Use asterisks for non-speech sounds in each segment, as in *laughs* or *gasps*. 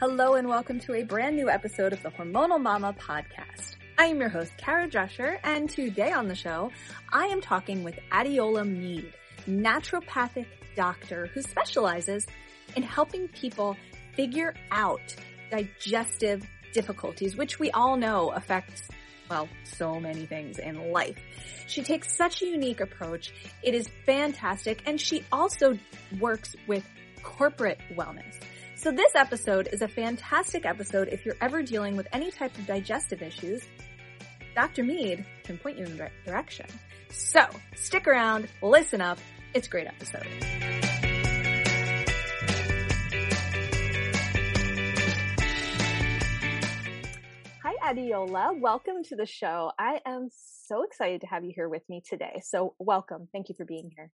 Hello and welcome to a brand new episode of the Hormonal Mama podcast. I am your host, Kara Drescher, and today on the show, I am talking with Adeola Mead, naturopathic doctor who specializes in helping people figure out digestive difficulties, which we all know affects well, so many things in life. She takes such a unique approach. It is fantastic. And she also works with corporate wellness. So this episode is a fantastic episode if you're ever dealing with any type of digestive issues. Dr. Mead can point you in the right direction. So stick around, listen up. It's a great episode. Hi, Adeola. Welcome to the show. I am so excited to have you here with me today. So welcome. Thank you for being here.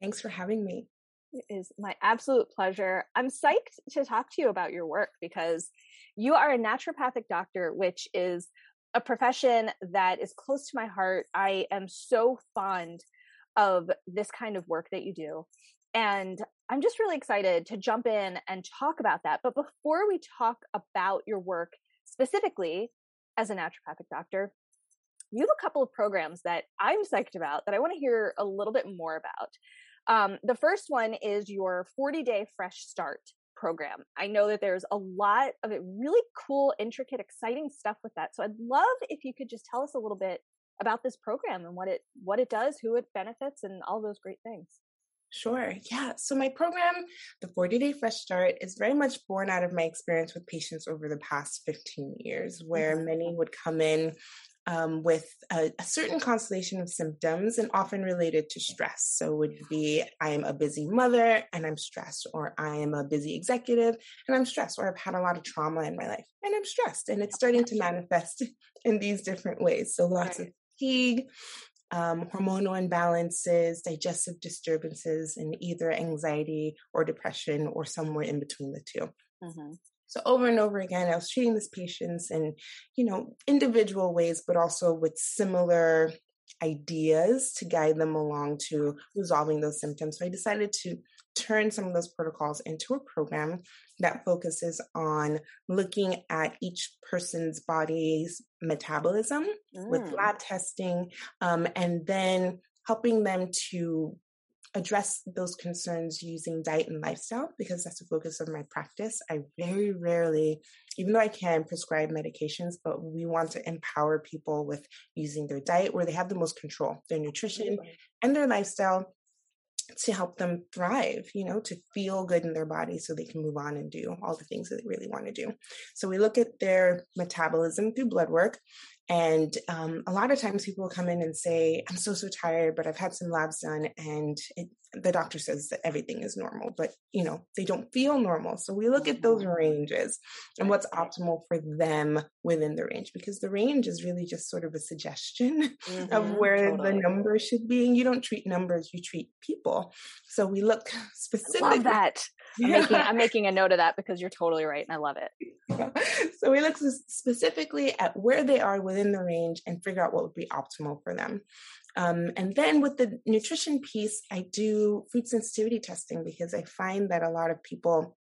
Thanks for having me. It is my absolute pleasure. I'm psyched to talk to you about your work because you are a naturopathic doctor, which is a profession that is close to my heart. I am so fond of this kind of work that you do. And I'm just really excited to jump in and talk about that. But before we talk about your work specifically as a naturopathic doctor, you have a couple of programs that I'm psyched about that I want to hear a little bit more about. Um, the first one is your 40 day fresh start program. I know that there's a lot of really cool, intricate, exciting stuff with that. So I'd love if you could just tell us a little bit about this program and what it what it does, who it benefits, and all those great things. Sure. Yeah. So my program, the 40 Day Fresh Start, is very much born out of my experience with patients over the past 15 years, where mm-hmm. many would come in um, with a, a, certain constellation of symptoms and often related to stress. So, would be I am a busy mother and I'm stressed, or I am a busy executive and I'm stressed, or I've had a lot of trauma in my life and I'm stressed. And it's starting to manifest *laughs* in these different ways. So, lots right. of fatigue, um, hormonal imbalances, digestive disturbances, and either anxiety or depression or somewhere in between the 2 mm-hmm. So over and over again, I was treating these patients in, you know, individual ways, but also with similar ideas to guide them along to resolving those symptoms. So I decided to turn some of those protocols into a program that focuses on looking at each person's body's metabolism mm. with lab testing um, and then helping them to address those concerns using diet and lifestyle because that's the focus of my practice. I very rarely, even though I can prescribe medications, but we want to empower people with using their diet where they have the most control, their nutrition and their lifestyle to help them thrive, you know, to feel good in their body so they can move on and do all the things that they really want to do. So we look at their metabolism through blood work and um, a lot of times people come in and say, I'm so, so tired, but I've had some labs done and it, the doctor says that everything is normal, but you know, they don't feel normal. So we look at those mm-hmm. ranges and what's optimal for them within the range because the range is really just sort of a suggestion *laughs* mm-hmm, of where totally. the number should be. And you don't treat numbers, you treat people. So we look specifically. Love that. *laughs* I'm, making, I'm making a note of that because you're totally right and I love it. *laughs* so we look specifically at where they are within the range and figure out what would be optimal for them. Um, and then with the nutrition piece, I do food sensitivity testing because I find that a lot of people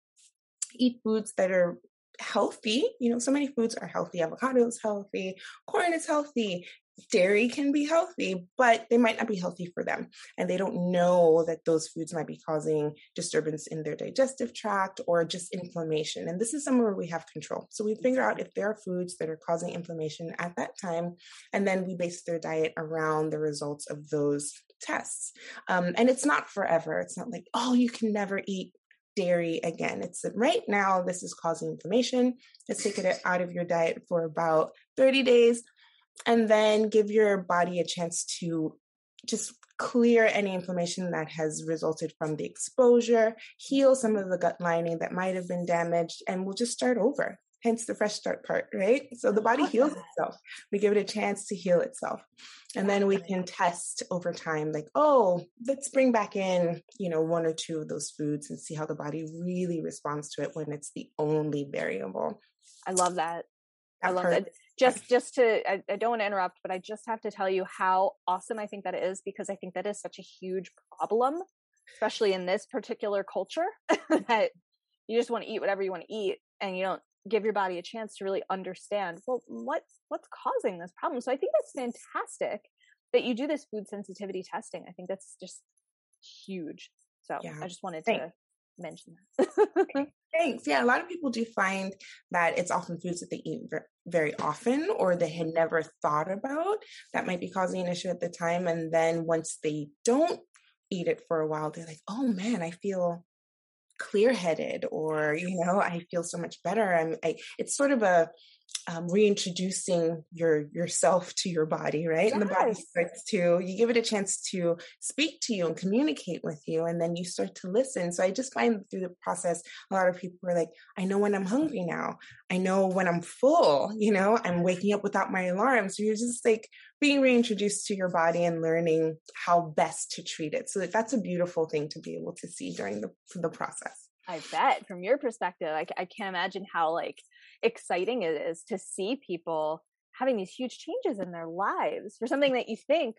eat foods that are healthy. You know, so many foods are healthy. Avocado is healthy, corn is healthy, dairy can be healthy, but they might not be healthy for them. And they don't know that those foods might be causing disturbance in their digestive tract or just inflammation. And this is somewhere we have control. So we figure out if there are foods that are causing inflammation at that time, and then we base their diet around the results of those tests. Um, and it's not forever. It's not like, oh, you can never eat dairy again. It's right now, this is causing inflammation. Let's take it out of your diet for about 30 days and then give your body a chance to just clear any inflammation that has resulted from the exposure, heal some of the gut lining that might have been damaged, and we'll just start over. Hence the fresh start part, right? So the body heals itself. We give it a chance to heal itself. And then we can test over time, like, oh, let's bring back in, you know, one or two of those foods and see how the body really responds to it when it's the only variable. I love that. I love that just just to I, I, don't want to interrupt but i just have to tell you how awesome i think that is because i think that is such a huge problem especially in this particular culture *laughs* that you just want to eat whatever you want to eat and you don't give your body a chance to really understand well what what's causing this problem so i think that's fantastic that you do this food sensitivity testing i think that's just huge so yeah. i just wanted Thanks. to mention that *laughs* Thanks. Yeah, a lot of people do find that it's often foods that they eat very often or they had never thought about that might be causing an issue at the time. And then once they don't eat it for a while, they're like, oh man, I feel clear headed or, you know, I feel so much better. I'm, I, it's sort of a, um, reintroducing your yourself to your body, right? Yes. And the body starts to you give it a chance to speak to you and communicate with you, and then you start to listen. So I just find through the process, a lot of people are like, "I know when I'm hungry now. I know when I'm full. You know, I'm waking up without my alarm." So you're just like being reintroduced to your body and learning how best to treat it. So that's a beautiful thing to be able to see during the the process. I bet from your perspective, I, I can't imagine how like exciting it is to see people having these huge changes in their lives for something that you think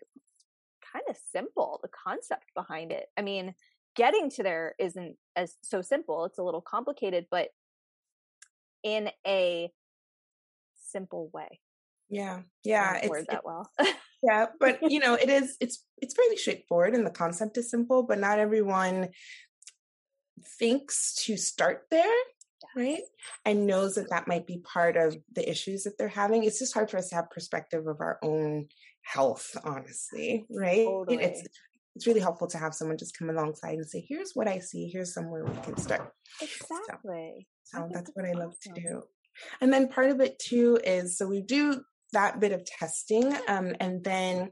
kind of simple, the concept behind it. I mean, getting to there isn't as so simple. It's a little complicated, but in a simple way. Yeah. Yeah. It's word that well. *laughs* yeah. But you know, it is it's it's fairly straightforward and the concept is simple, but not everyone thinks to start there right and knows that that might be part of the issues that they're having it's just hard for us to have perspective of our own health honestly right totally. it's it's really helpful to have someone just come alongside and say here's what i see here's somewhere we can start exactly so, so that's what i love awesome. to do and then part of it too is so we do that bit of testing. Um, and then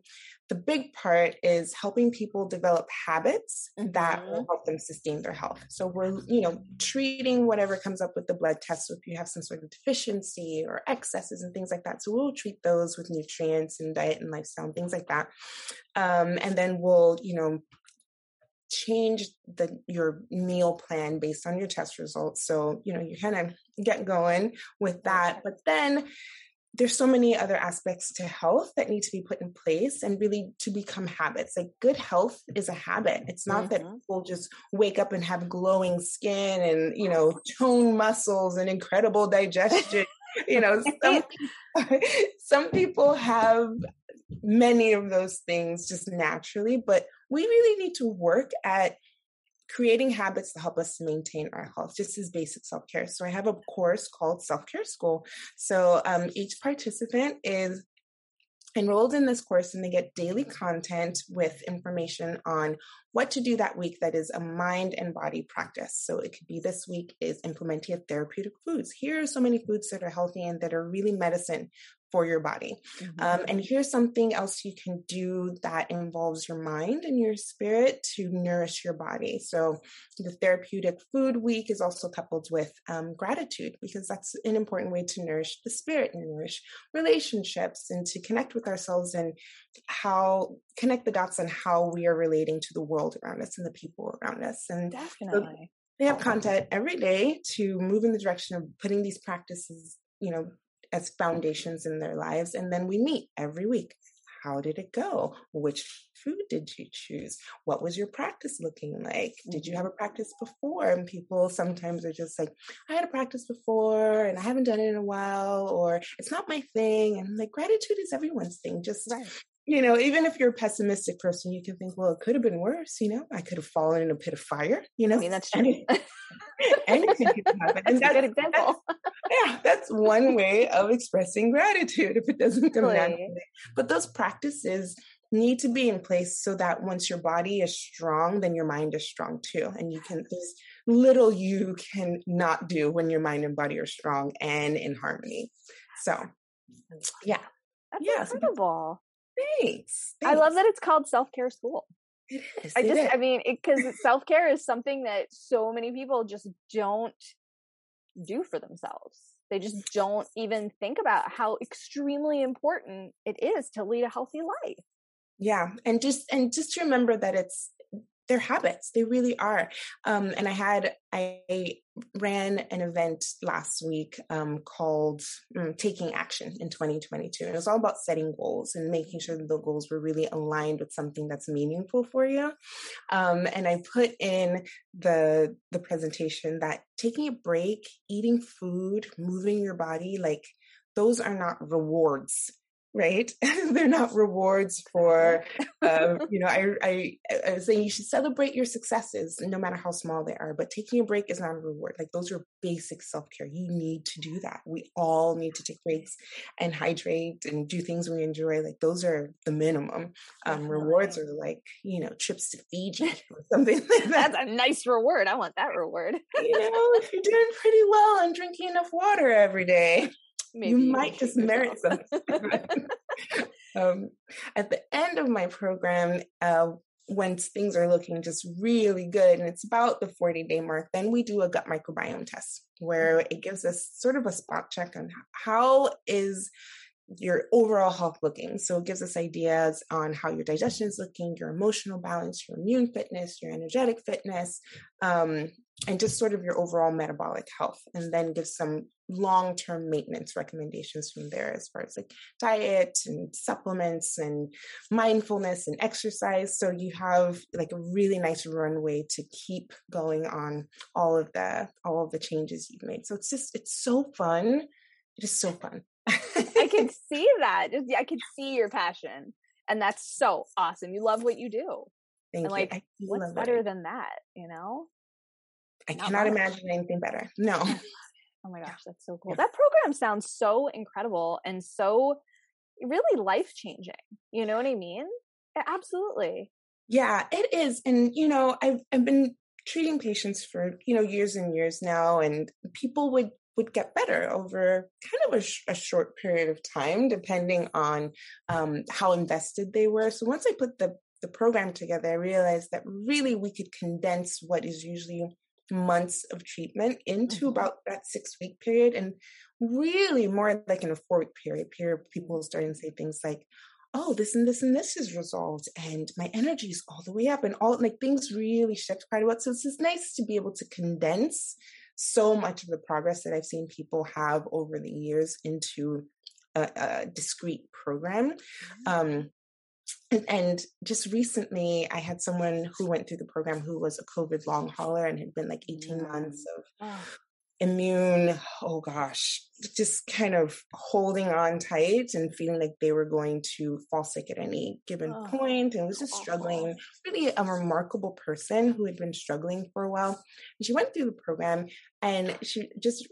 the big part is helping people develop habits mm-hmm. that will mm-hmm. help them sustain their health. So we're, you know, treating whatever comes up with the blood test. So if you have some sort of deficiency or excesses and things like that, so we'll treat those with nutrients and diet and lifestyle and things like that. Um, and then we'll, you know, change the your meal plan based on your test results. So, you know, you kind of get going with that. But then there's so many other aspects to health that need to be put in place and really to become habits. Like good health is a habit. It's not mm-hmm. that people just wake up and have glowing skin and, you know, tone muscles and incredible digestion. *laughs* you know, some, *laughs* some people have many of those things just naturally, but we really need to work at creating habits to help us maintain our health, just as basic self care. So I have a course called Self Care School. So um, each participant is enrolled in this course and they get daily content with information on what to do that week that is a mind and body practice. So it could be this week is implementing therapeutic foods. Here are so many foods that are healthy and that are really medicine for your body. Mm-hmm. Um, and here's something else you can do that involves your mind and your spirit to nourish your body. So the therapeutic food week is also coupled with um, gratitude because that's an important way to nourish the spirit and nourish relationships and to connect with ourselves and how connect the dots on how we are relating to the world around us and the people around us. And definitely. So they have content every day to move in the direction of putting these practices, you know, as foundations in their lives. And then we meet every week. How did it go? Which food did you choose? What was your practice looking like? Did you mm-hmm. have a practice before? And people sometimes are just like, I had a practice before and I haven't done it in a while, or it's not my thing. And like, gratitude is everyone's thing. Just right you know, even if you're a pessimistic person, you can think, well, it could have been worse. You know, I could have fallen in a pit of fire. You know, I mean, that's *laughs* true. *laughs* anything could happen. That's, that's a good example. That's, yeah, that's one way of expressing gratitude if it doesn't come naturally. But those practices need to be in place so that once your body is strong, then your mind is strong too. And you can, there's little you can not do when your mind and body are strong and in harmony. So, yeah. That's yeah, incredible. Thanks. Thanks. I love that it's called self care school. It is. I just, is. I mean, because self care is something that so many people just don't do for themselves. They just don't even think about how extremely important it is to lead a healthy life. Yeah, and just and just remember that it's they're habits. They really are. Um, and I had I ran an event last week um, called um, Taking Action in 2022. And it was all about setting goals and making sure that the goals were really aligned with something that's meaningful for you. Um, and I put in the the presentation that taking a break, eating food, moving your body, like those are not rewards right? *laughs* They're not rewards for, um, *laughs* you know, I, I, I was saying you should celebrate your successes no matter how small they are, but taking a break is not a reward. Like those are basic self care. You need to do that. We all need to take breaks and hydrate and do things we enjoy. Like those are the minimum. Um, rewards are like, you know, trips to Fiji *laughs* or something like that. That's a nice reward. I want that reward. you know, if you're doing pretty well and drinking enough water every day Maybe you might just merit something. *laughs* um, at the end of my program, uh, when things are looking just really good and it's about the 40 day mark, then we do a gut microbiome test where it gives us sort of a spot check on how is your overall health looking. So it gives us ideas on how your digestion is looking, your emotional balance, your immune fitness, your energetic fitness, um, and just sort of your overall metabolic health. And then gives some long term maintenance recommendations from there as far as like diet and supplements and mindfulness and exercise. So you have like a really nice runway to keep going on all of the all of the changes you've made. So it's just it's so fun. It is so fun. I can *laughs* see that. Just I can see your passion. And that's so awesome. You love what you do. Thank and like you. what's better it. than that, you know? I Not cannot much. imagine anything better. No. *laughs* *laughs* Oh my gosh, that's so cool. That program sounds so incredible and so really life changing. You know what I mean? Absolutely. Yeah, it is. And you know, I've I've been treating patients for, you know, years and years now and people would would get better over kind of a, sh- a short period of time, depending on um, how invested they were. So once I put the the program together, I realized that really we could condense what is usually months of treatment into mm-hmm. about that six week period and really more like in a four week period period people starting to say things like oh this and this and this is resolved and my energy is all the way up and all like things really shift quite a lot so it's just nice to be able to condense so much of the progress that i've seen people have over the years into a, a discrete program mm-hmm. um, and, and, just recently, I had someone who went through the program who was a COVID long hauler and had been like 18 mm. months of oh. immune, oh gosh, just kind of holding on tight and feeling like they were going to fall sick at any given oh. point and was just struggling. Really a remarkable person who had been struggling for a while. And she went through the program and she just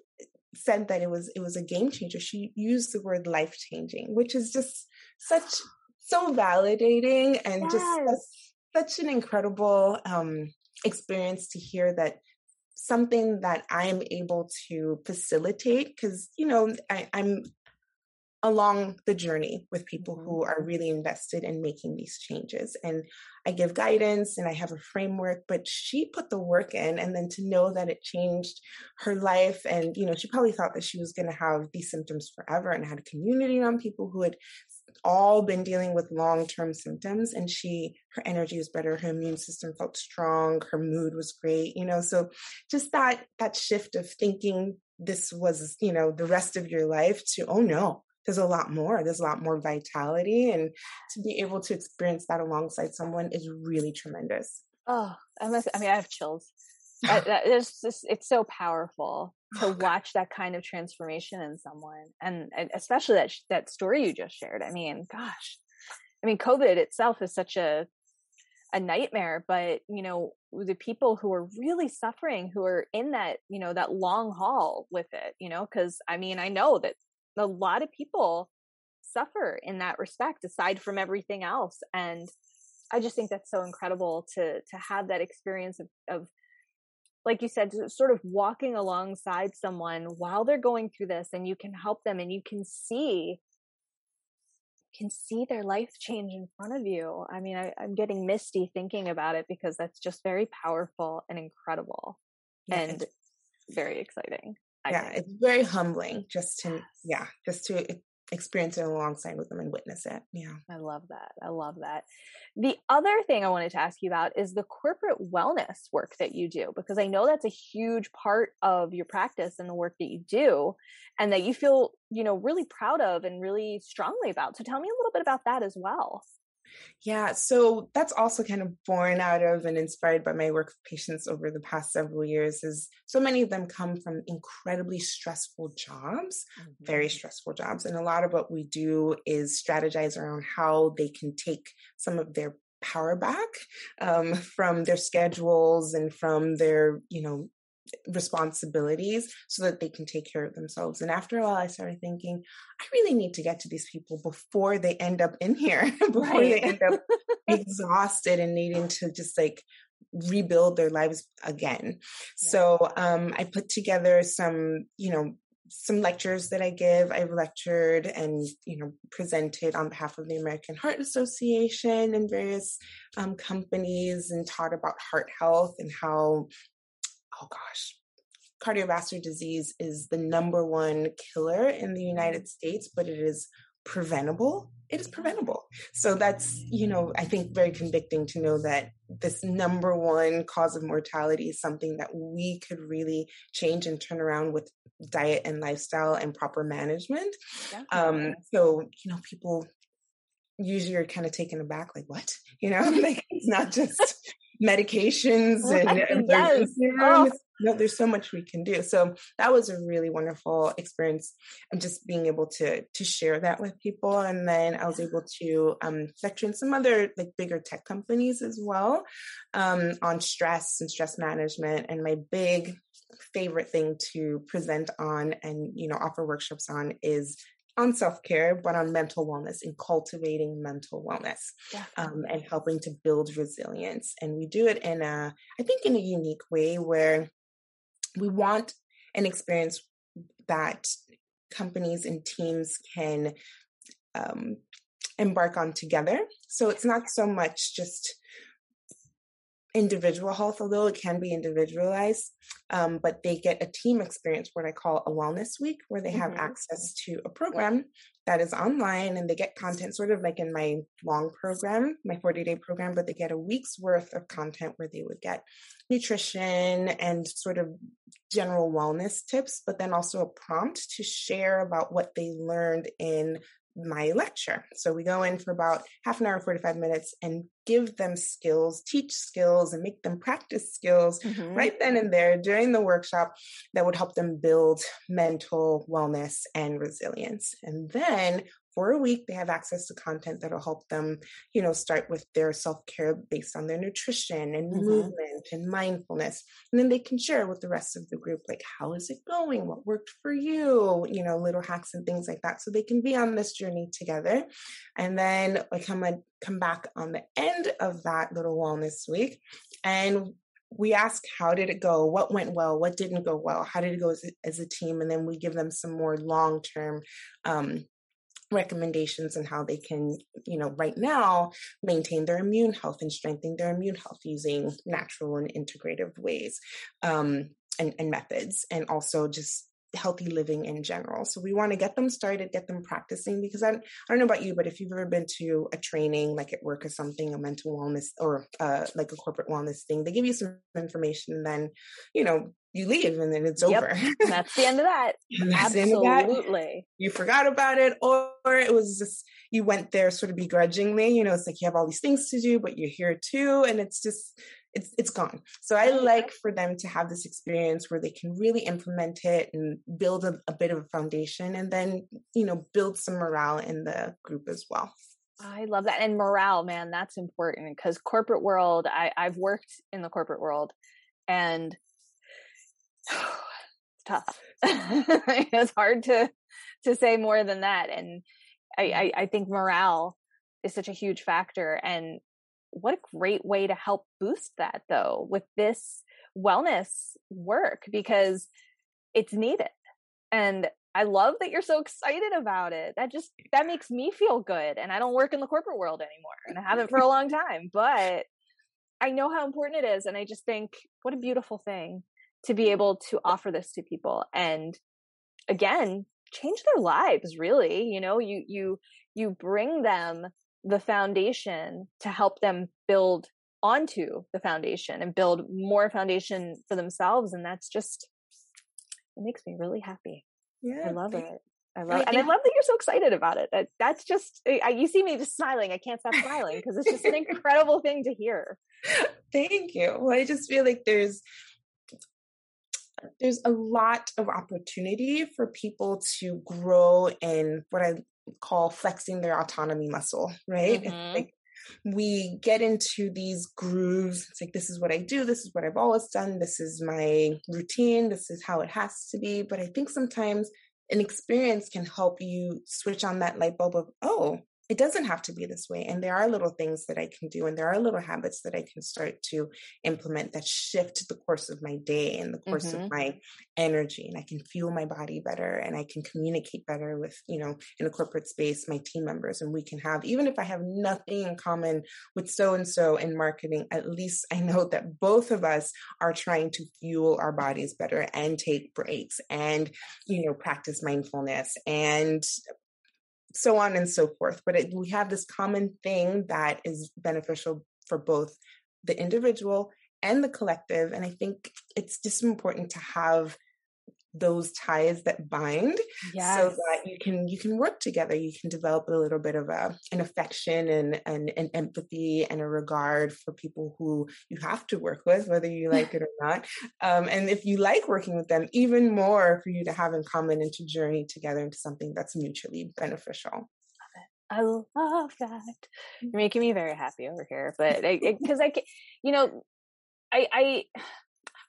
said that it was it was a game changer. She used the word life changing, which is just such so validating and yes. just such an incredible um, experience to hear that something that I'm able to facilitate because you know I, I'm along the journey with people who mm-hmm. are really invested in making these changes and I give guidance and I have a framework but she put the work in and then to know that it changed her life and you know she probably thought that she was going to have these symptoms forever and had a community on people who had all been dealing with long-term symptoms and she her energy was better her immune system felt strong her mood was great you know so just that that shift of thinking this was you know the rest of your life to oh no there's a lot more there's a lot more vitality and to be able to experience that alongside someone is really tremendous. Oh i must i mean i have chills. *laughs* I, that, it's just it's so powerful to *laughs* watch that kind of transformation in someone and, and especially that that story you just shared i mean gosh i mean covid itself is such a a nightmare but you know the people who are really suffering who are in that you know that long haul with it you know because i mean i know that a lot of people suffer in that respect aside from everything else and i just think that's so incredible to to have that experience of, of like you said, sort of walking alongside someone while they're going through this and you can help them and you can see can see their life change in front of you. I mean, I, am getting misty thinking about it because that's just very powerful and incredible yeah, and very exciting. I yeah, think. it's very humbling just to, yeah, just to experience it alongside with them and witness it. Yeah. I love that. I love that. The other thing I wanted to ask you about is the corporate wellness work that you do, because I know that's a huge part of your practice and the work that you do, and that you feel, you know, really proud of and really strongly about. So tell me a little bit about that as well. Yeah, so that's also kind of born out of and inspired by my work with patients over the past several years is so many of them come from incredibly stressful jobs, mm-hmm. very stressful jobs. And a lot of what we do is strategize around how they can take some of their power back um, from their schedules and from their, you know, responsibilities so that they can take care of themselves. And after a while, I started thinking, I really need to get to these people before they end up in here, *laughs* before right. they end up *laughs* exhausted and needing to just like rebuild their lives again. Yeah. So um, I put together some, you know, some lectures that I give. I've lectured and you know presented on behalf of the American Heart Association and various um, companies and taught about heart health and how oh gosh, cardiovascular disease is the number one killer in the United mm-hmm. States, but it is preventable. It is preventable. So that's, you know, I think very convicting to know that this number one cause of mortality is something that we could really change and turn around with diet and lifestyle and proper management. Um, so, you know, people usually are kind of taken aback, like, what? You know, *laughs* like it's not just medications and, and yes. oh. no, there's so much we can do. So that was a really wonderful experience. I'm just being able to to share that with people, and then I was able to um, lecture in some other like bigger tech companies as well um, on stress and stress management. And my big favorite thing to present on and you know offer workshops on is on self care, but on mental wellness and cultivating mental wellness um, and helping to build resilience. And we do it in a, I think, in a unique way where we want an experience that companies and teams can um, embark on together. So it's not so much just individual health, although it can be individualized. Um, but they get a team experience, what I call a wellness week, where they have mm-hmm. access to a program that is online and they get content sort of like in my long program, my 40 day program, but they get a week's worth of content where they would get nutrition and sort of general wellness tips, but then also a prompt to share about what they learned in my lecture. So we go in for about half an hour, 45 minutes and give them skills, teach skills and make them practice skills mm-hmm. right then and there during the workshop that would help them build mental wellness and resilience. And then for a week they have access to content that'll help them you know start with their self-care based on their nutrition and mm-hmm. movement and mindfulness. And then they can share with the rest of the group like how is it going? What worked for you? You know little hacks and things like that. So they can be on this journey together. And then i come and come back on the end of that little wellness week and we ask how did it go? What went well? What didn't go well? How did it go as a, as a team? And then we give them some more long term um, recommendations and how they can, you know, right now maintain their immune health and strengthen their immune health using natural and integrative ways um, and, and methods, and also just healthy living in general. So we want to get them started, get them practicing because I, I don't know about you, but if you've ever been to a training like at work or something, a mental wellness or uh, like a corporate wellness thing, they give you some information and then, you know, you leave and then it's yep. over. *laughs* That's the end of that. Absolutely. You forgot about it or it was just you went there sort of begrudgingly, you know, it's like you have all these things to do, but you're here too and it's just it's it's gone. So I like for them to have this experience where they can really implement it and build a, a bit of a foundation, and then you know build some morale in the group as well. I love that, and morale, man, that's important because corporate world. I I've worked in the corporate world, and *sighs* tough. *laughs* it's hard to to say more than that, and I, mm. I I think morale is such a huge factor, and what a great way to help boost that though with this wellness work because it's needed. And I love that you're so excited about it. That just that makes me feel good. And I don't work in the corporate world anymore and I haven't for a long time, but I know how important it is and I just think what a beautiful thing to be able to offer this to people and again change their lives really you know you you you bring them the foundation to help them build onto the foundation and build more foundation for themselves and that's just it makes me really happy yeah i love it I love it. And I love that you're so excited about it. That, that's just, I, you see me just smiling. I can't stop smiling because it's just an *laughs* incredible thing to hear. Thank you. Well, I just feel like there's, there's a lot of opportunity for people to grow in what I call flexing their autonomy muscle, right? Mm-hmm. Like we get into these grooves. It's like, this is what I do. This is what I've always done. This is my routine. This is how it has to be. But I think sometimes an experience can help you switch on that light bulb of, oh, it doesn't have to be this way. And there are little things that I can do, and there are little habits that I can start to implement that shift the course of my day and the course mm-hmm. of my energy. And I can fuel my body better and I can communicate better with, you know, in a corporate space, my team members. And we can have, even if I have nothing in common with so and so in marketing, at least I know that both of us are trying to fuel our bodies better and take breaks and, you know, practice mindfulness and so on and so forth. But it, we have this common thing that is beneficial for both the individual and the collective. And I think it's just important to have those ties that bind yes. so that you can you can work together you can develop a little bit of a an affection and, and and empathy and a regard for people who you have to work with whether you *laughs* like it or not um, and if you like working with them even more for you to have in common and to journey together into something that's mutually beneficial I love that. You're making me very happy over here, but because I, I, *laughs* you know, I, I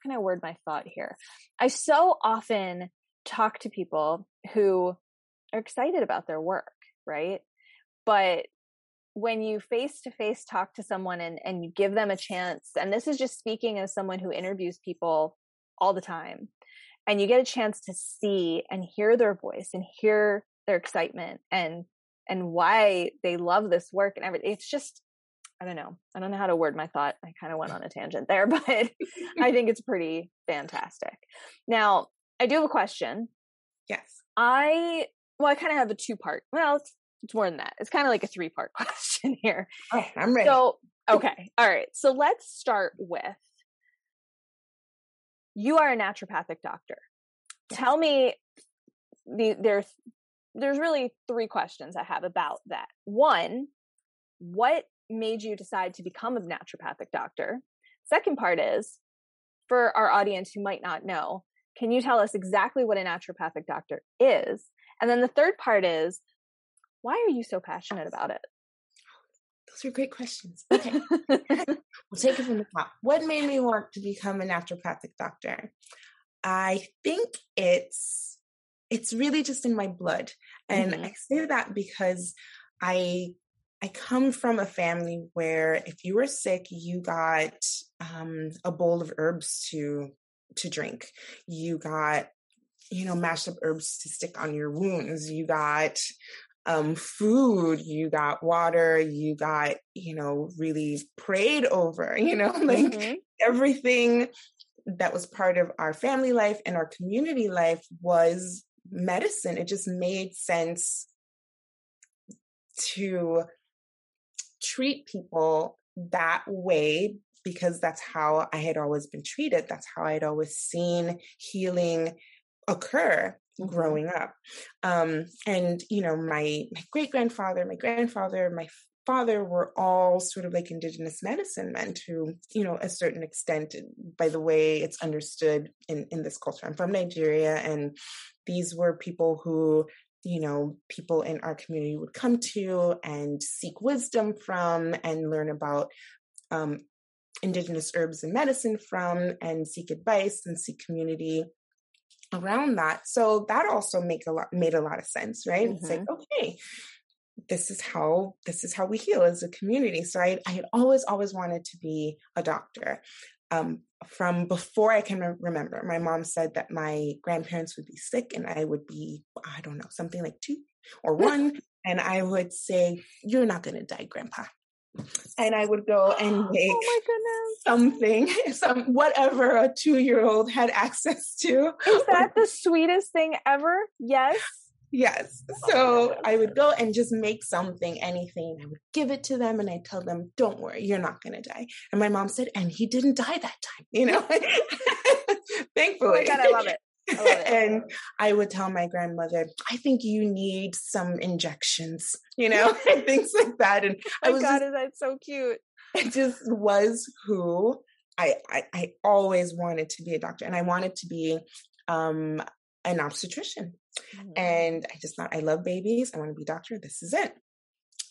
can I word my thought here? I so often talk to people who are excited about their work, right? But when you face to face talk to someone and, and you give them a chance, and this is just speaking as someone who interviews people all the time, and you get a chance to see and hear their voice and hear their excitement and and why they love this work and everything. It's just I don't know. I don't know how to word my thought. I kind of went on a tangent there, *laughs* but *laughs* I think it's pretty fantastic. Now, I do have a question. Yes. I well, I kind of have a two part. Well, it's, it's more than that. It's kind of like a three part *laughs* question here. Oh, I'm ready. So, okay. All right. So let's start with you are a naturopathic doctor. Yes. Tell me the there's there's really three questions I have about that. One, what made you decide to become a naturopathic doctor? Second part is for our audience who might not know, can you tell us exactly what a naturopathic doctor is? And then the third part is why are you so passionate about it? Those are great questions. Okay. *laughs* we'll take it from the top. What made me want to become a naturopathic doctor? I think it's it's really just in my blood. And mm-hmm. I say that because I I come from a family where if you were sick, you got um, a bowl of herbs to to drink. You got, you know, mashed up herbs to stick on your wounds. You got um, food. You got water. You got, you know, really prayed over. *laughs* You know, like mm-hmm. everything that was part of our family life and our community life was medicine. It just made sense to treat people that way because that's how I had always been treated. That's how I'd always seen healing occur mm-hmm. growing up. Um, and, you know, my, my great grandfather, my grandfather, my father were all sort of like indigenous medicine men to, you know, a certain extent by the way it's understood in, in this culture. I'm from Nigeria and these were people who you know, people in our community would come to and seek wisdom from and learn about um, indigenous herbs and medicine from and seek advice and seek community around that. So that also make a lot made a lot of sense, right? Mm-hmm. It's like, mm-hmm. okay, this is how this is how we heal as a community. So I I had always always wanted to be a doctor um, from before I can remember. My mom said that my grandparents would be sick and I would be, I don't know, something like two or one. and I would say, You're not going to die, grandpa. And I would go and *gasps* oh make oh something, *laughs* some whatever a two year old had *laughs* access to. Is that the sweetest thing ever? Yes. Yes. So I would go and just make something, anything. I would give it to them and I tell them, don't worry, you're not going to die. And my mom said, and he didn't die that time, you know? Thankfully. *laughs* Oh my God, I love it. *laughs* and I would tell my grandmother, I think you need some injections, you know, *laughs* things like that. And I was God, just, is that so cute? It just was who I, I, I always wanted to be a doctor and I wanted to be um, an obstetrician. Mm-hmm. And I just thought, I love babies. I want to be a doctor. This is it.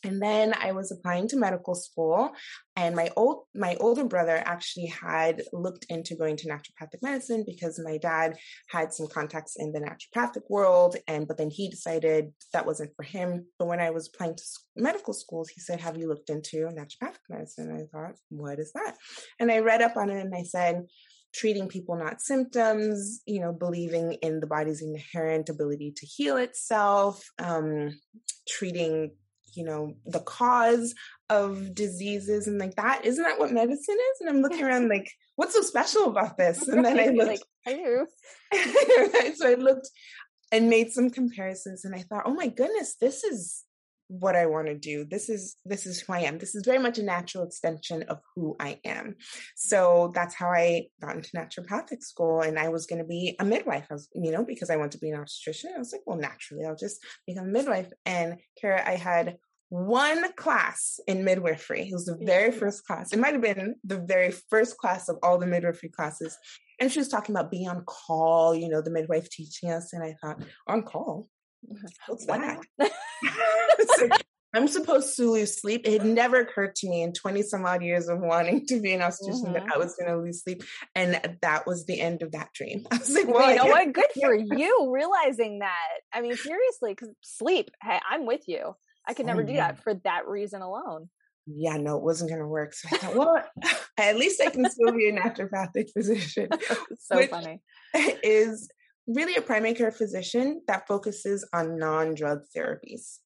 And then I was applying to medical school, and my old my older brother actually had looked into going to naturopathic medicine because my dad had some contacts in the naturopathic world, and but then he decided that wasn't for him. But when I was applying to medical schools, he said, "Have you looked into naturopathic medicine?" I thought, "What is that?" And I read up on it, and I said, treating people, not symptoms, you know, believing in the body's inherent ability to heal itself, um, treating, you know, the cause of diseases and like that. Isn't that what medicine is? And I'm looking around *laughs* like, what's so special about this? And then I looked, like, hello. *laughs* so I looked and made some comparisons and I thought, oh my goodness, this is what I want to do. This is this is who I am. This is very much a natural extension of who I am. So that's how I got into naturopathic school, and I was going to be a midwife. I was, you know, because I want to be an obstetrician. I was like, well, naturally, I'll just become a midwife. And Kara, I had one class in midwifery. It was the very first class. It might have been the very first class of all the midwifery classes. And she was talking about being on call, you know, the midwife teaching us. And I thought, on call? Mm-hmm. What's that? *laughs* *laughs* I'm supposed to lose sleep. It never occurred to me in 20 some odd years of wanting to be an obstetrician mm-hmm. that I was going to lose sleep. And that was the end of that dream. *laughs* I was like, well, you know what? *laughs* Good for you realizing that. I mean, seriously, because sleep, hey, I'm with you. I could never oh, do yeah. that for that reason alone. Yeah, no, it wasn't going to work. So I thought, well, at least I can still be a naturopathic physician. so funny. Is really a primary care physician that focuses on non-drug therapies.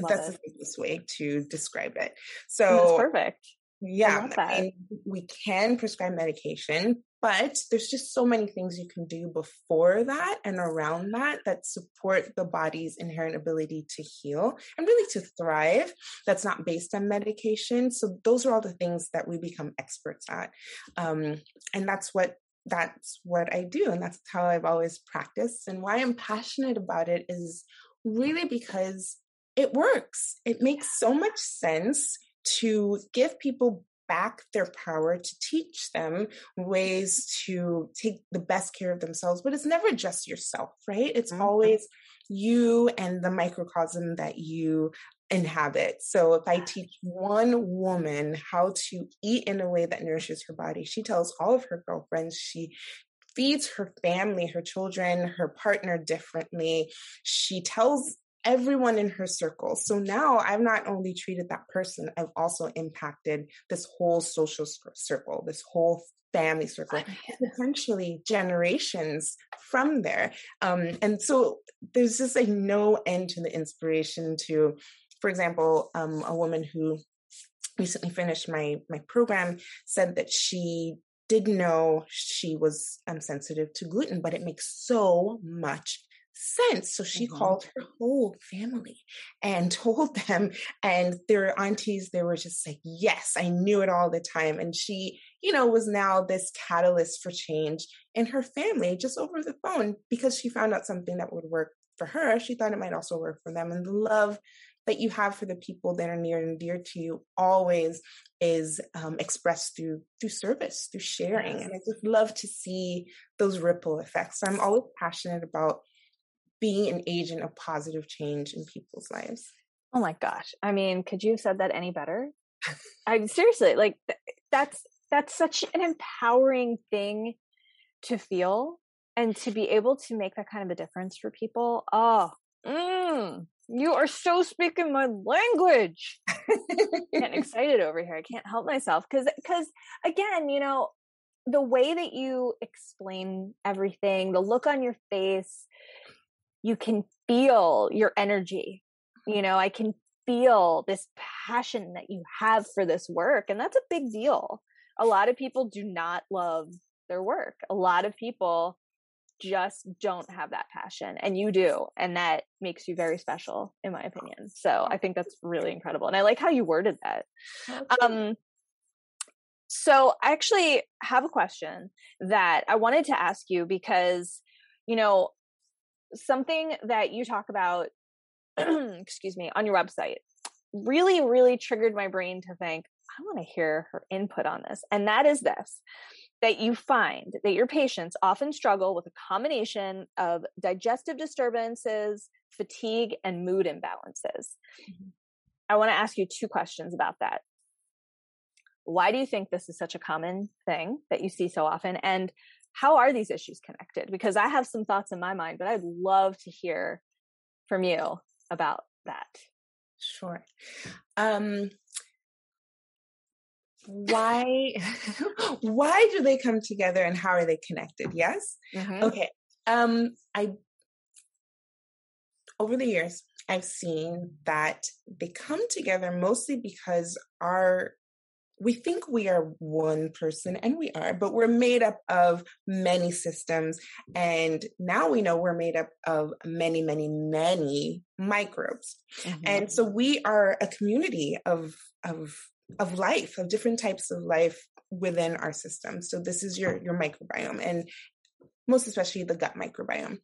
Love That's it. the simplest way to describe it. So That's perfect. Yeah, I we can prescribe medication, but there's just so many things you can do before that and around that that support the body's inherent ability to heal and really to thrive. That's not based on medication. So those are all the things that we become experts at, um, and that's what that's what I do, and that's how I've always practiced. And why I'm passionate about it is really because it works. It makes so much sense to give people back their power to teach them ways to take the best care of themselves. But it's never just yourself, right? It's mm-hmm. always you and the microcosm that you inhabit. So if I teach one woman how to eat in a way that nourishes her body, she tells all of her girlfriends, she feeds her family, her children, her partner differently. She tells everyone in her circle. So now I've not only treated that person, I've also impacted this whole social circle, this whole family circle, potentially generations from there. Um, and so there's just like no end to the inspiration to, for example, um, a woman who recently finished my my program said that she didn't know she was um, sensitive to gluten, but it makes so much sense. So she mm-hmm. called her whole family and *laughs* told them, and their aunties, they were just like, Yes, I knew it all the time. And she, you know, was now this catalyst for change in her family just over the phone because she found out something that would work for her. She thought it might also work for them. And the love that you have for the people that are near and dear to you always is um, expressed through through service through sharing and i just love to see those ripple effects so i'm always passionate about being an agent of positive change in people's lives. Oh my gosh. I mean, could you have said that any better? i'm seriously like that's that's such an empowering thing to feel and to be able to make that kind of a difference for people. Oh, mm, you are so speaking my language. getting *laughs* excited over here. I can't help myself because because again, you know, the way that you explain everything, the look on your face, you can feel your energy. You know, I can feel this passion that you have for this work. And that's a big deal. A lot of people do not love their work. A lot of people just don't have that passion and you do and that makes you very special in my opinion. So i think that's really incredible and i like how you worded that. Um so i actually have a question that i wanted to ask you because you know something that you talk about *clears throat* excuse me on your website really really triggered my brain to think i want to hear her input on this and that is this that you find that your patients often struggle with a combination of digestive disturbances, fatigue, and mood imbalances. Mm-hmm. I want to ask you two questions about that. Why do you think this is such a common thing that you see so often? And how are these issues connected? Because I have some thoughts in my mind, but I'd love to hear from you about that. Sure. Um, why *laughs* why do they come together and how are they connected yes mm-hmm. okay um i over the years i've seen that they come together mostly because our we think we are one person and we are but we're made up of many systems and now we know we're made up of many many many microbes mm-hmm. and so we are a community of of of life, of different types of life within our system. So this is your your microbiome and most especially the gut microbiome.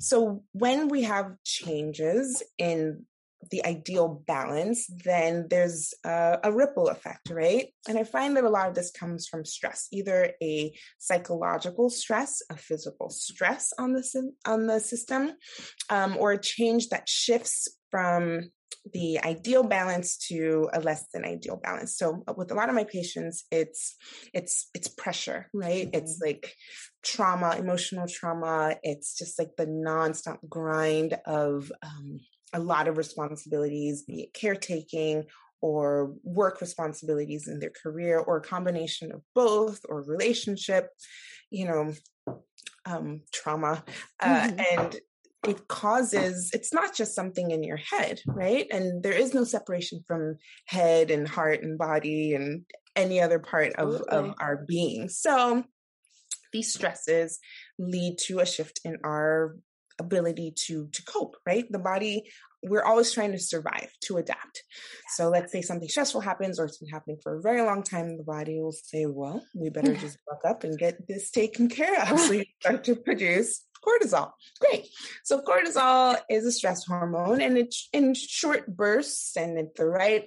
So when we have changes in the ideal balance, then there's a, a, ripple effect, right? And I find that a lot of this comes from stress, either a psychological stress, a physical stress on the on the system, um, or a change that shifts from the ideal balance to a less than ideal balance so uh, with a lot of my patients it's it's it's pressure right mm-hmm. it's like trauma emotional trauma it's just like the nonstop grind of um, a lot of responsibilities be it caretaking or work responsibilities in their career or a combination of both or relationship you know um, trauma uh, mm-hmm. and it causes it's not just something in your head right? And there is no separation from head and heart and body and any other part of, of our being. So these stresses lead to a shift in our ability to to cope right? The body we're always trying to survive to adapt. So let's say something stressful happens or it's been happening for a very long time the body will say well we better *laughs* just buck up and get this taken care of so you start to produce cortisol. Great. So cortisol is a stress hormone and it's in short bursts and at the right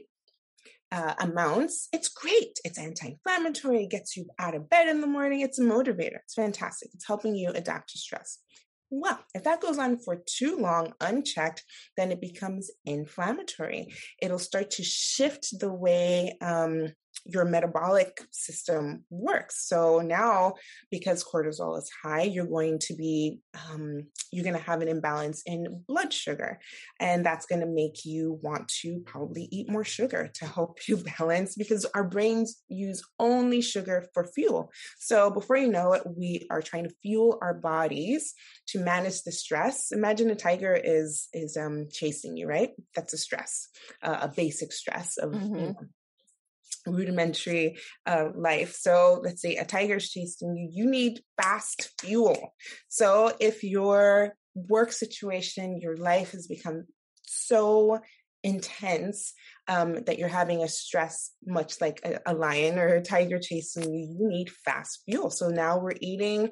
uh, amounts, it's great. It's anti-inflammatory. It gets you out of bed in the morning. It's a motivator. It's fantastic. It's helping you adapt to stress. Well, if that goes on for too long unchecked, then it becomes inflammatory. It'll start to shift the way um, your metabolic system works. So now, because cortisol is high, you're going to be um, you're going to have an imbalance in blood sugar, and that's going to make you want to probably eat more sugar to help *laughs* you balance because our brains use only sugar for fuel. So before you know it, we are trying to fuel our bodies to manage the stress. Imagine a tiger is is um, chasing you, right? That's a stress, uh, a basic stress of mm-hmm. you know, rudimentary uh, life. So let's say a tiger's chasing you, you need fast fuel. So if your work situation, your life has become so intense um, that you're having a stress, much like a, a lion or a tiger chasing you, you need fast fuel. So now we're eating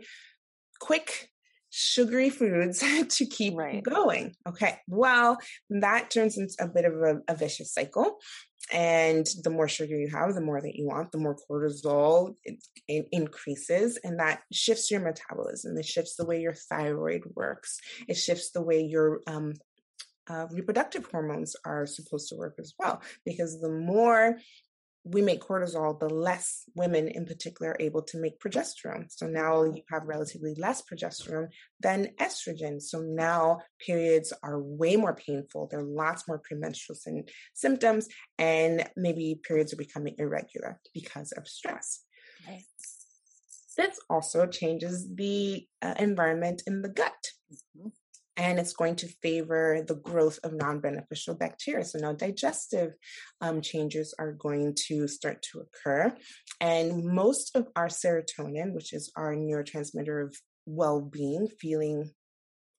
quick sugary foods *laughs* to keep right. going. Okay. Well, that turns into a bit of a, a, vicious cycle. And the more sugar you have, the more that you want, the more cortisol it, it increases. And that shifts your metabolism. It shifts the way your thyroid works. It shifts the way your um, uh, reproductive hormones are supposed to work as well. Because the more we make cortisol, the less women in particular are able to make progesterone. So now you have relatively less progesterone than estrogen. So now periods are way more painful. There are lots more premenstrual symptoms, and maybe periods are becoming irregular because of stress. Right. This also changes the uh, environment in the gut. Mm-hmm and it's going to favor the growth of non-beneficial bacteria. So now digestive um, changes are going to start to occur, and most of our serotonin, which is our neurotransmitter of well being, feeling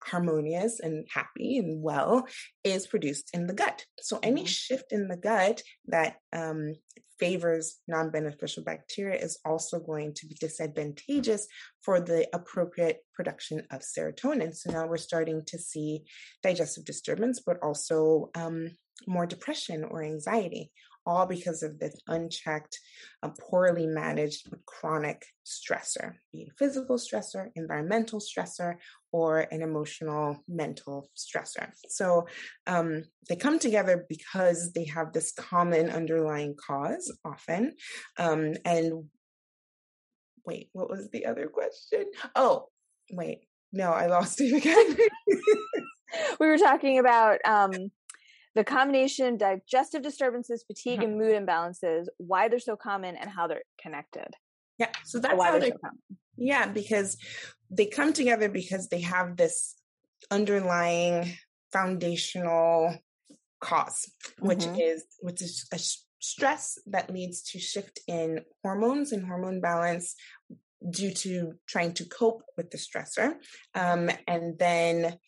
harmonious and happy and well is produced in the gut. So any mm-hmm. shift in the gut that um, favors non-beneficial bacteria is also going to be disadvantageous for the appropriate production of serotonin. So now we're starting to see digestive disturbance, but also um, more depression or anxiety all because of this unchecked, uh, poorly managed chronic stressor, be it physical stressor, environmental stressor, or an emotional mental stressor. So um, they come together because they have this common underlying cause often. Um, and wait, what was the other question? Oh, wait, no, I lost it again. *laughs* we were talking about um, the combination of digestive disturbances, fatigue, uh-huh. and mood imbalances, why they're so common, and how they're connected. Yeah, so that's why how they come. Yeah, because they come together because they have this underlying foundational cause, which mm-hmm. is which is a stress that leads to shift in hormones and hormone balance due to trying to cope with the stressor, um, and then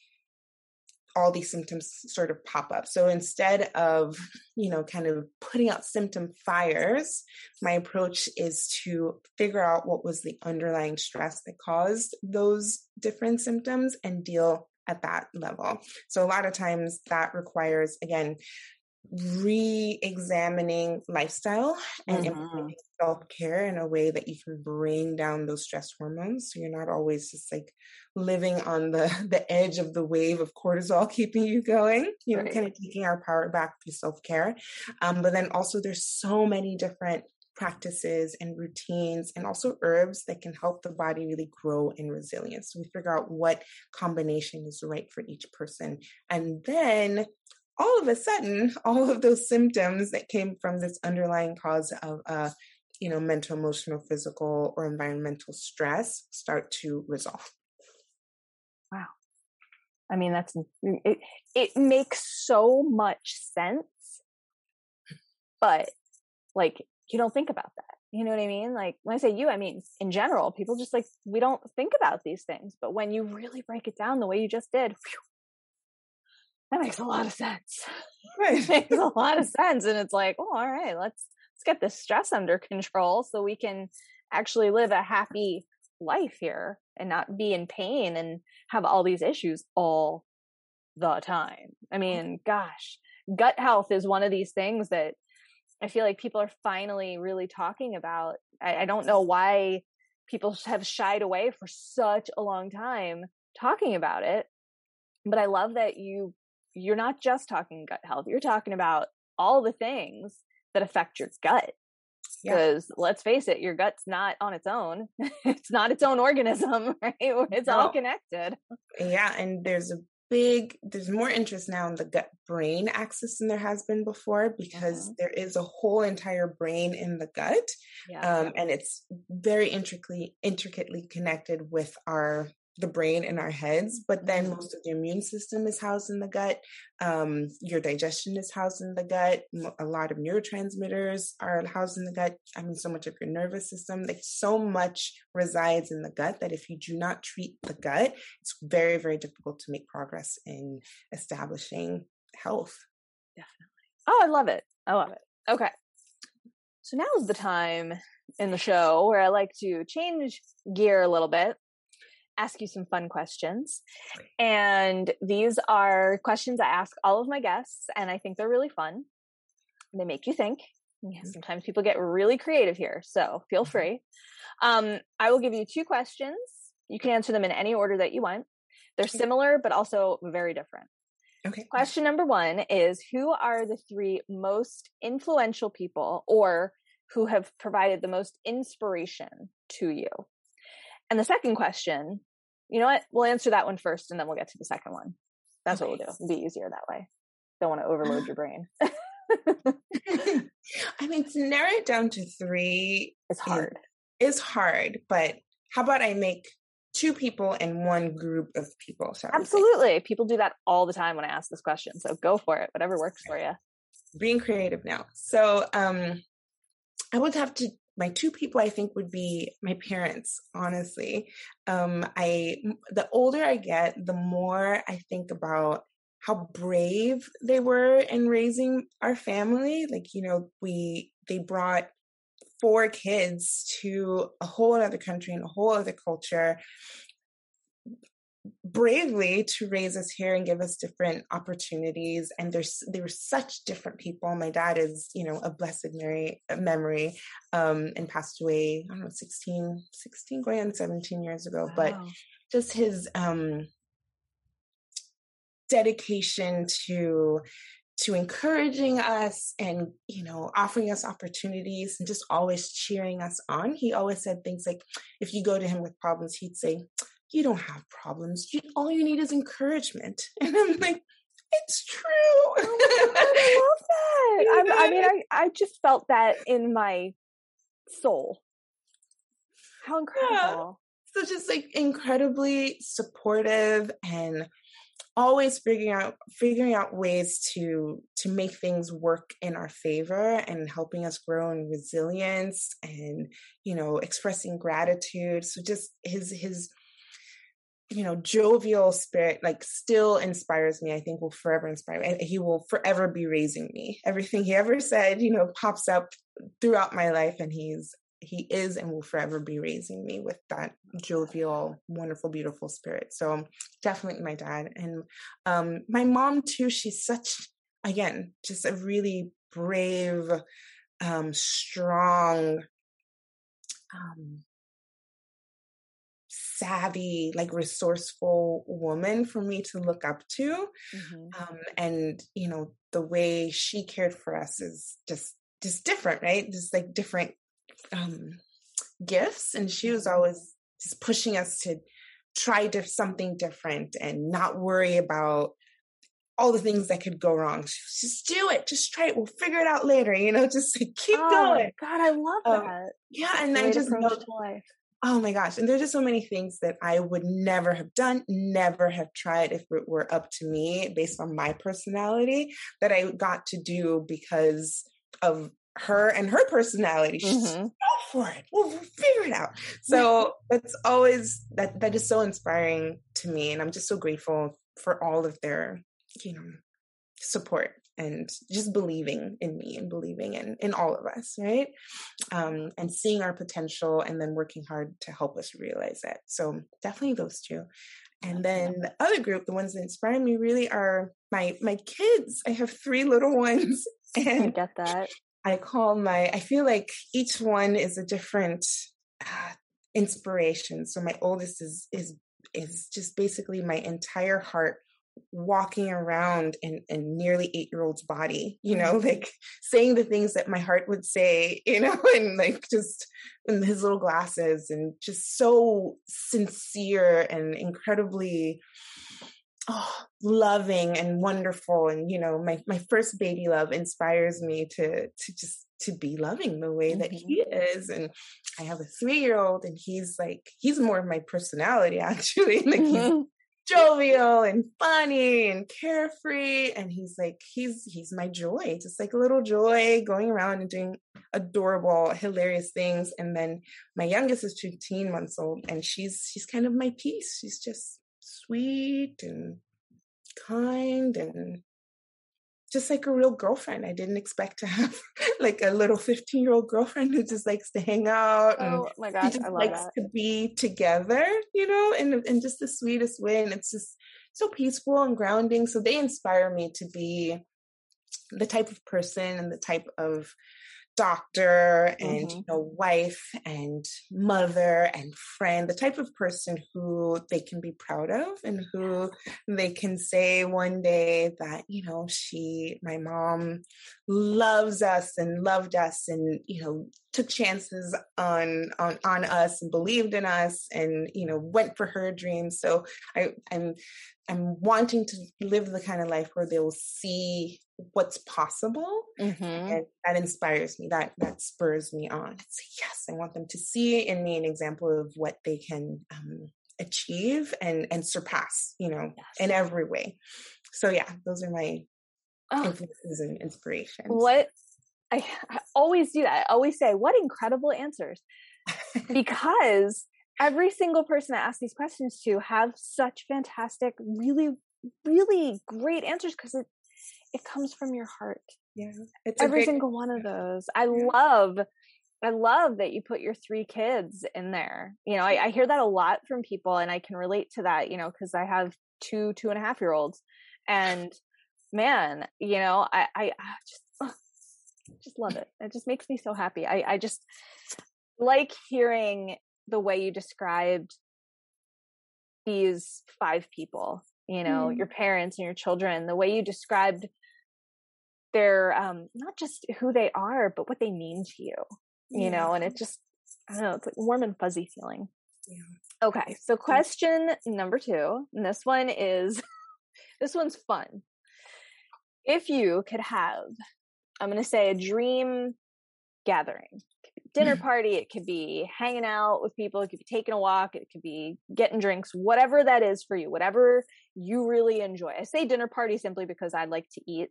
all these symptoms sort of pop up. So instead of, you know, kind of putting out symptom fires, my approach is to figure out what was the underlying stress that caused those different symptoms and deal at that level. So a lot of times that requires, again, re-examining lifestyle and mm-hmm. self-care in a way that you can bring down those stress hormones so you're not always just like living on the *laughs* the edge of the wave of cortisol *laughs* keeping you going you know right. kind of taking our power back through self-care um, but then also there's so many different practices and routines and also herbs that can help the body really grow in resilience. So we figure out what combination is right for each person. And then all of a sudden, *laughs* all of those symptoms that came from this underlying cause of, uh, you know, mental, emotional, physical, or environmental stress start to resolve. Wow. I mean, that's it. It makes so much sense, but like you don't think about that. You know what I mean? Like when I say you, I mean in general, people just like we don't think about these things. But when you really break it down the way you just did, whew, that makes a lot of sense. Right. *laughs* makes a *laughs* lot of sense. And it's like, oh, all right, let's let's get this stress under control so we can actually live a happy life here and not be in pain and have all these issues all the time. I mean, gosh, gut health is one of these things that I feel like people are finally really talking about. I, I don't know why people have shied away for such a long time talking about it but I love that you you're not just talking gut health, you're talking about all the things that affect your gut. Because yeah. let's face it, your gut's not on its own. *laughs* it's not its own organism, *laughs* right? It's no. all connected. Yeah. And there's a big, there's more interest now in the gut brain axis than there has been before because mm-hmm. there is a whole entire brain in the gut. Yeah. Um, and it's very intricately, intricately connected with our the brain in our heads, but then mm-hmm. most of the immune system is housed in the gut. Um, your digestion is housed in the gut. A lot of neurotransmitters are housed in the gut. I mean, so much of your nervous system, like so much resides in the gut that if you do not treat the gut, it's very, very difficult to make progress in establishing health. Definitely. Oh, I love it. I love it. Okay. So now is the time in the show where I like to change gear a little bit ask you some fun questions. And these are questions I ask all of my guests, and I think they're really fun. They make you think. Mm-hmm. sometimes people get really creative here, so feel mm-hmm. free. Um, I will give you two questions. You can answer them in any order that you want. They're similar, but also very different. Okay. Question number one is Who are the three most influential people or who have provided the most inspiration to you? And the second question you know what? We'll answer that one first and then we'll get to the second one. That's okay. what we'll do. It'll be easier that way. Don't want to overload your brain. *laughs* *laughs* I mean, to narrow it down to three it's hard. Is hard, but how about I make two people and one group of people? Absolutely. People do that all the time when I ask this question. So go for it. Whatever works for you. Being creative now. So um I would have to my two people I think would be my parents, honestly. Um, I the older I get, the more I think about how brave they were in raising our family. Like, you know, we they brought four kids to a whole other country and a whole other culture bravely to raise us here and give us different opportunities. And there's they were such different people. My dad is you know a blessed memory memory um and passed away i don't know 16 16 going on 17 years ago. Wow. but just his um dedication to to encouraging us and you know offering us opportunities and just always cheering us on. He always said things like if you go to him with problems he'd say you don't have problems. You, all you need is encouragement. *laughs* And I'm like, it's true. Oh God, I love *laughs* that. I, I mean, I, I just felt that in my soul. How incredible. Yeah. So just like incredibly supportive and always figuring out figuring out ways to to make things work in our favor and helping us grow in resilience and you know expressing gratitude so just his his you know jovial spirit like still inspires me i think will forever inspire me he will forever be raising me. Everything he ever said you know pops up throughout my life and he's he is and will forever be raising me with that jovial wonderful beautiful spirit. So definitely my dad and um my mom too she's such again just a really brave um strong um savvy, like resourceful woman for me to look up to. Mm-hmm. Um, and you know, the way she cared for us is just just different, right? Just like different um, gifts, and she was mm-hmm. always just pushing us to try to something different and not worry about all the things that could go wrong. Just do it. Just try it. We'll figure it out later. You know, *laughs* just like, keep oh, going. God, I love um, that. Yeah, and I just know Oh my gosh. And there's just so many things that I would never have done, never have tried if it were up to me based on my personality that I got to do because of her and her personality. She's mm-hmm. go for it. We'll, we'll figure it out. So that's always that that is so inspiring to me. And I'm just so grateful for all of their, you know, support and just believing in me and believing in in all of us right? Um and seeing our potential and then working hard to help us realize that so definitely those two. And then the other group the ones that inspire me really are my my kids. I have three little ones *laughs* and I get that. I call my i feel like each one is a different uh, inspiration. So my oldest is is is just basically my entire heart walking around in a nearly eight year old's body, you know, mm-hmm. like saying the things that my heart would say, you know, *laughs* and like just in his little glasses and just so sincere and incredibly oh, loving and wonderful. And, you know, my, my first baby love inspires me to, to just to be loving the way that he mm-hmm. is and i have a three year old and he's like he's more of my personality *laughs* actually like mm-hmm. he's jovial and funny and carefree. And he's like he's he's my joy. Just like a little joy going around and doing adorable hilarious things. And then my youngest is 15 months old and she's she's kind of my peace. She's just sweet and kind and just like a real girlfriend. I didn't expect to have *laughs* like a little 15 year old girlfriend who just likes to hang out. Oh my gosh, I love likes that. to be together, you know, in, in just the sweetest way. And it's just so peaceful and grounding. So they inspire me to be the type of person and the type of doctor and mm-hmm. you know wife and mother and friend the type of person who they can be proud of and who they can say one day that you know she my mom loves us and loved us and you know took chances on on on us and believed in us and you know went for her dreams so i i'm i'm wanting to live the kind of life where they'll see what's possible mm-hmm. and that inspires me that that spurs me on it's yes i want them to see in me an example of what they can um, achieve and and surpass you know yes. in every way so yeah those are my oh. influences and inspirations what I, I always do that. I always say, "What incredible answers!" *laughs* because every single person I ask these questions to have such fantastic, really, really great answers because it it comes from your heart. Yeah, every single one of those. I yeah. love I love that you put your three kids in there. You know, I, I hear that a lot from people, and I can relate to that. You know, because I have two two and a half year olds, and man, you know, I I, just just love it. It just makes me so happy. I I just like hearing the way you described these five people. You know, mm. your parents and your children. The way you described their um not just who they are, but what they mean to you you yeah. know, and it just, I don't know, it's like warm and fuzzy feeling. Yeah. Okay, so question number two, and this one is, *laughs* this one's fun. If you could have, I'm going to say a dream gathering, dinner *laughs* party, it could be hanging out with people, it could be taking a walk, it could be getting drinks, whatever that is for you, whatever you really enjoy. I say dinner party simply because I like to eat.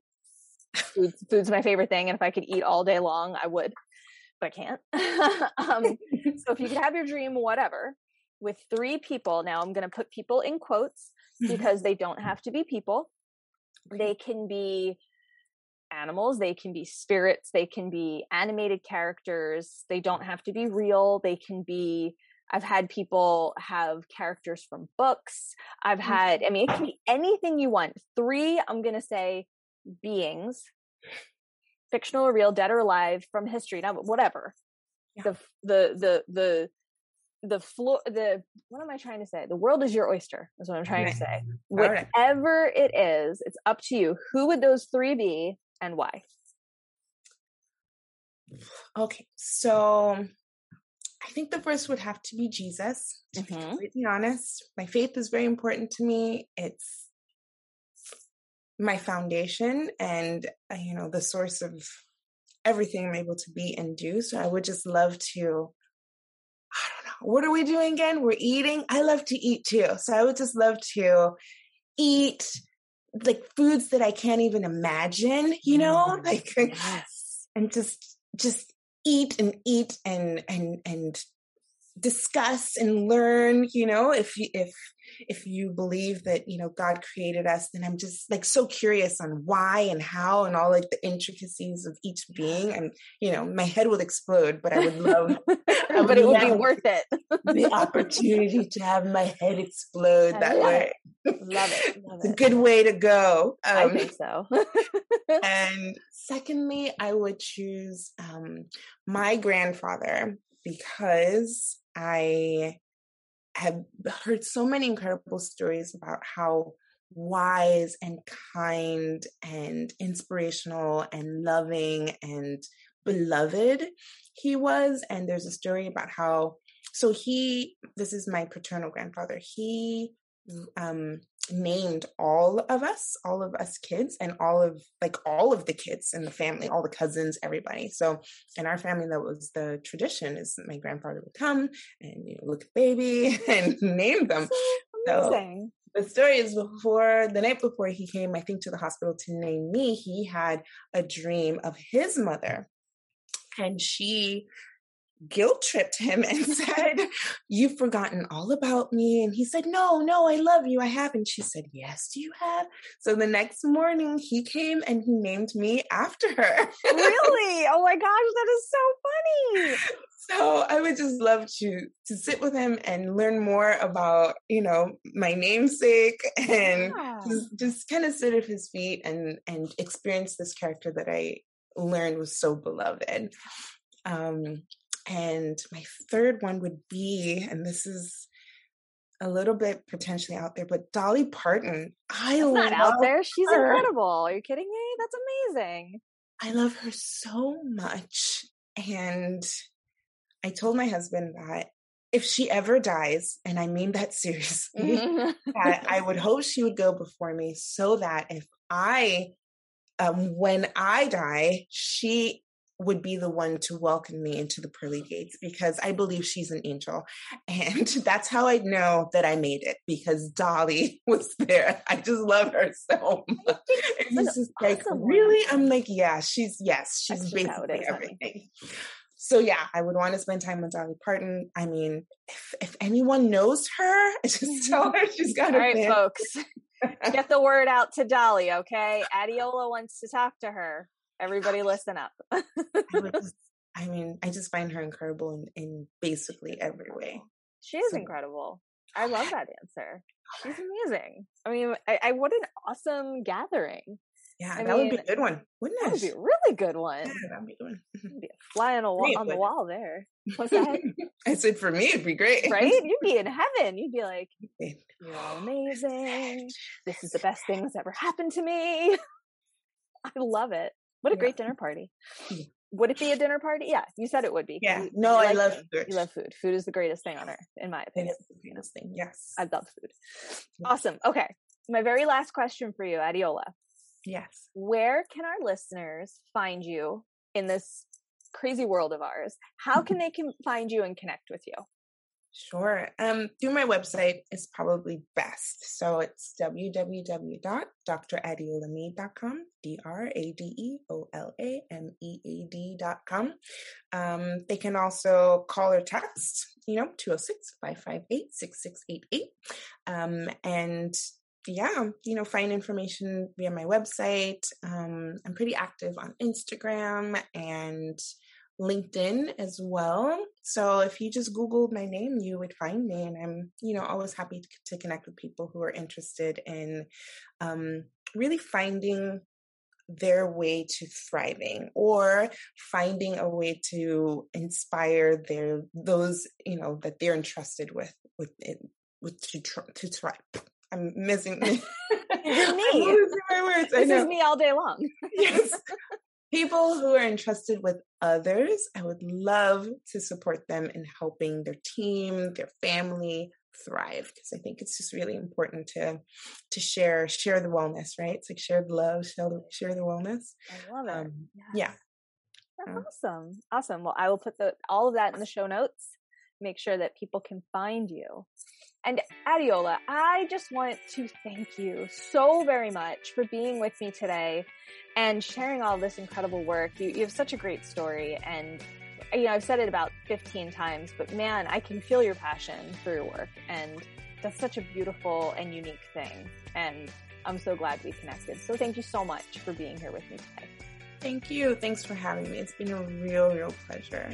Food, food's my favorite thing, and if I could eat all day long, I would but I can't. *laughs* um, so if you could *laughs* have your dream, whatever, with three people, now I'm going to put people in quotes mm-hmm. because they don't have to be people. They can be animals, they can be spirits, they can be animated characters, they don't have to be real, they can be I've had people have characters from books. I've mm. had, I mean, it can be anything you want. Three, I'm going to say beings fictional or real, dead or alive, from history, now whatever. Yeah. The the the the the floor the what am I trying to say? The world is your oyster, is what I'm trying to say. Whatever right. it is, it's up to you. Who would those three be and why? Okay, so I think the first would have to be Jesus, to mm-hmm. be completely honest. My faith is very important to me. It's my foundation and uh, you know the source of everything I'm able to be and do. So I would just love to. I don't know. What are we doing again? We're eating. I love to eat too. So I would just love to eat like foods that I can't even imagine, you know, *laughs* mm, like yes. and just just eat and eat and and and discuss and learn, you know, if if if you believe that you know god created us then i'm just like so curious on why and how and all like the intricacies of each being. And you know my head would explode but i would love *laughs* I would but it would be worth it. the opportunity to have my head explode that way. love it. *laughs* Love it's it. a good way to go. Um, i think so. and secondly i would choose um, my grandfather because I have heard so many incredible stories about how wise and kind and inspirational and loving and beloved he was. And there's a story about how, so he, this is my paternal grandfather, he um, named all of us, all of us kids, and all of like all of the kids in the family, all the cousins, everybody. So in our family, that was the tradition: is my grandfather would come and you know look at baby *laughs* and name them. So, amazing. So the story is before the night before he came, I think, to the hospital to name me, he had a dream of his mother. And she guilt tripped him and *laughs* said, You've forgotten all about me. And he said, No, no, I love you. I have. And she said, Yes, do you have? So the next morning he came and he named me after her. really? Oh my gosh, that is so funny. *laughs* So I would just love to to sit with him and learn more about, you know, my namesake and yeah. just, just kind of sit at his feet and and experience this character that I learned was so beloved. Um, and my third one would be, and this is a little bit potentially out there, but Dolly Parton. I That's not out there. She's her. incredible. Are you kidding me? That's amazing. I love her so much. And I told my husband that if she ever dies, and I mean that *laughs* seriously, *laughs* that I would hope she would go before me so that if I, um, when I die, she would be the one to welcome me into the pearly gates because I believe she's an angel. *laughs* And that's how I know that I made it because Dolly *laughs* was there. I just love her so much. It's just like, really? I'm like, yeah, she's, yes, she's that's basically everything. So yeah, I would want to spend time with Dolly Parton. I mean, if, if anyone knows her, *laughs* just tell her she's got All right, folks. Get the word out to Dolly, okay? Adeola wants to talk to her. Everybody listen up. *laughs* I, mean, I just find her incredible in, in basically every way. She is so. incredible. I oh, love that answer. She's *sighs* amazing. I mean, I, I what an awesome gathering. Yeah, I that mean, would be a good one, wouldn't it? That would be a really good one. Yeah, that'd be good one. *laughs* be a fly on, a wall, on the wall there. What's that? *laughs* I said for me, it'd be great. Right? You'd be in heaven. You'd be like, you're amazing. This is the best thing that's ever happened to me. I love it. What a yeah. great dinner *laughs* party. Would it be a dinner party? Yeah, you said it would be. Yeah. You, no, you I like love food. food. You love food. Food is the greatest thing on earth, in my opinion. It is the greatest thing. Yes. I love food. Awesome. Okay. My very last question for you, Adeola. Yes. Where can our listeners find you in this crazy world of ours? How can *laughs* they can find you and connect with you? Sure. Um, through my website is probably best. So it's www.dradeolamead.com, D-R-A-D-E-O-L-A-M-E-A-D.com. Um, they can also call or text, you know, 206-558-6688. Um, and yeah, you know, find information via my website. Um, I'm pretty active on Instagram and LinkedIn as well. So if you just Googled my name, you would find me. And I'm, you know, always happy to, to connect with people who are interested in um, really finding their way to thriving or finding a way to inspire their those you know that they're entrusted with with it with to to thrive I'm missing. *laughs* *laughs* me. I'm losing my words. This is me all day long. *laughs* yes. People who are entrusted with others, I would love to support them in helping their team, their family thrive because I think it's just really important to to share share the wellness, right? It's like share the love, share the, share the wellness. I love it. Um, yeah. That's awesome. Awesome. Well, I will put the all of that in the show notes. Make sure that people can find you. And Adeola, I just want to thank you so very much for being with me today and sharing all this incredible work. You, you have such a great story and you know, I've said it about 15 times, but man, I can feel your passion for your work and that's such a beautiful and unique thing. And I'm so glad we connected. So thank you so much for being here with me today. Thank you. Thanks for having me. It's been a real, real pleasure.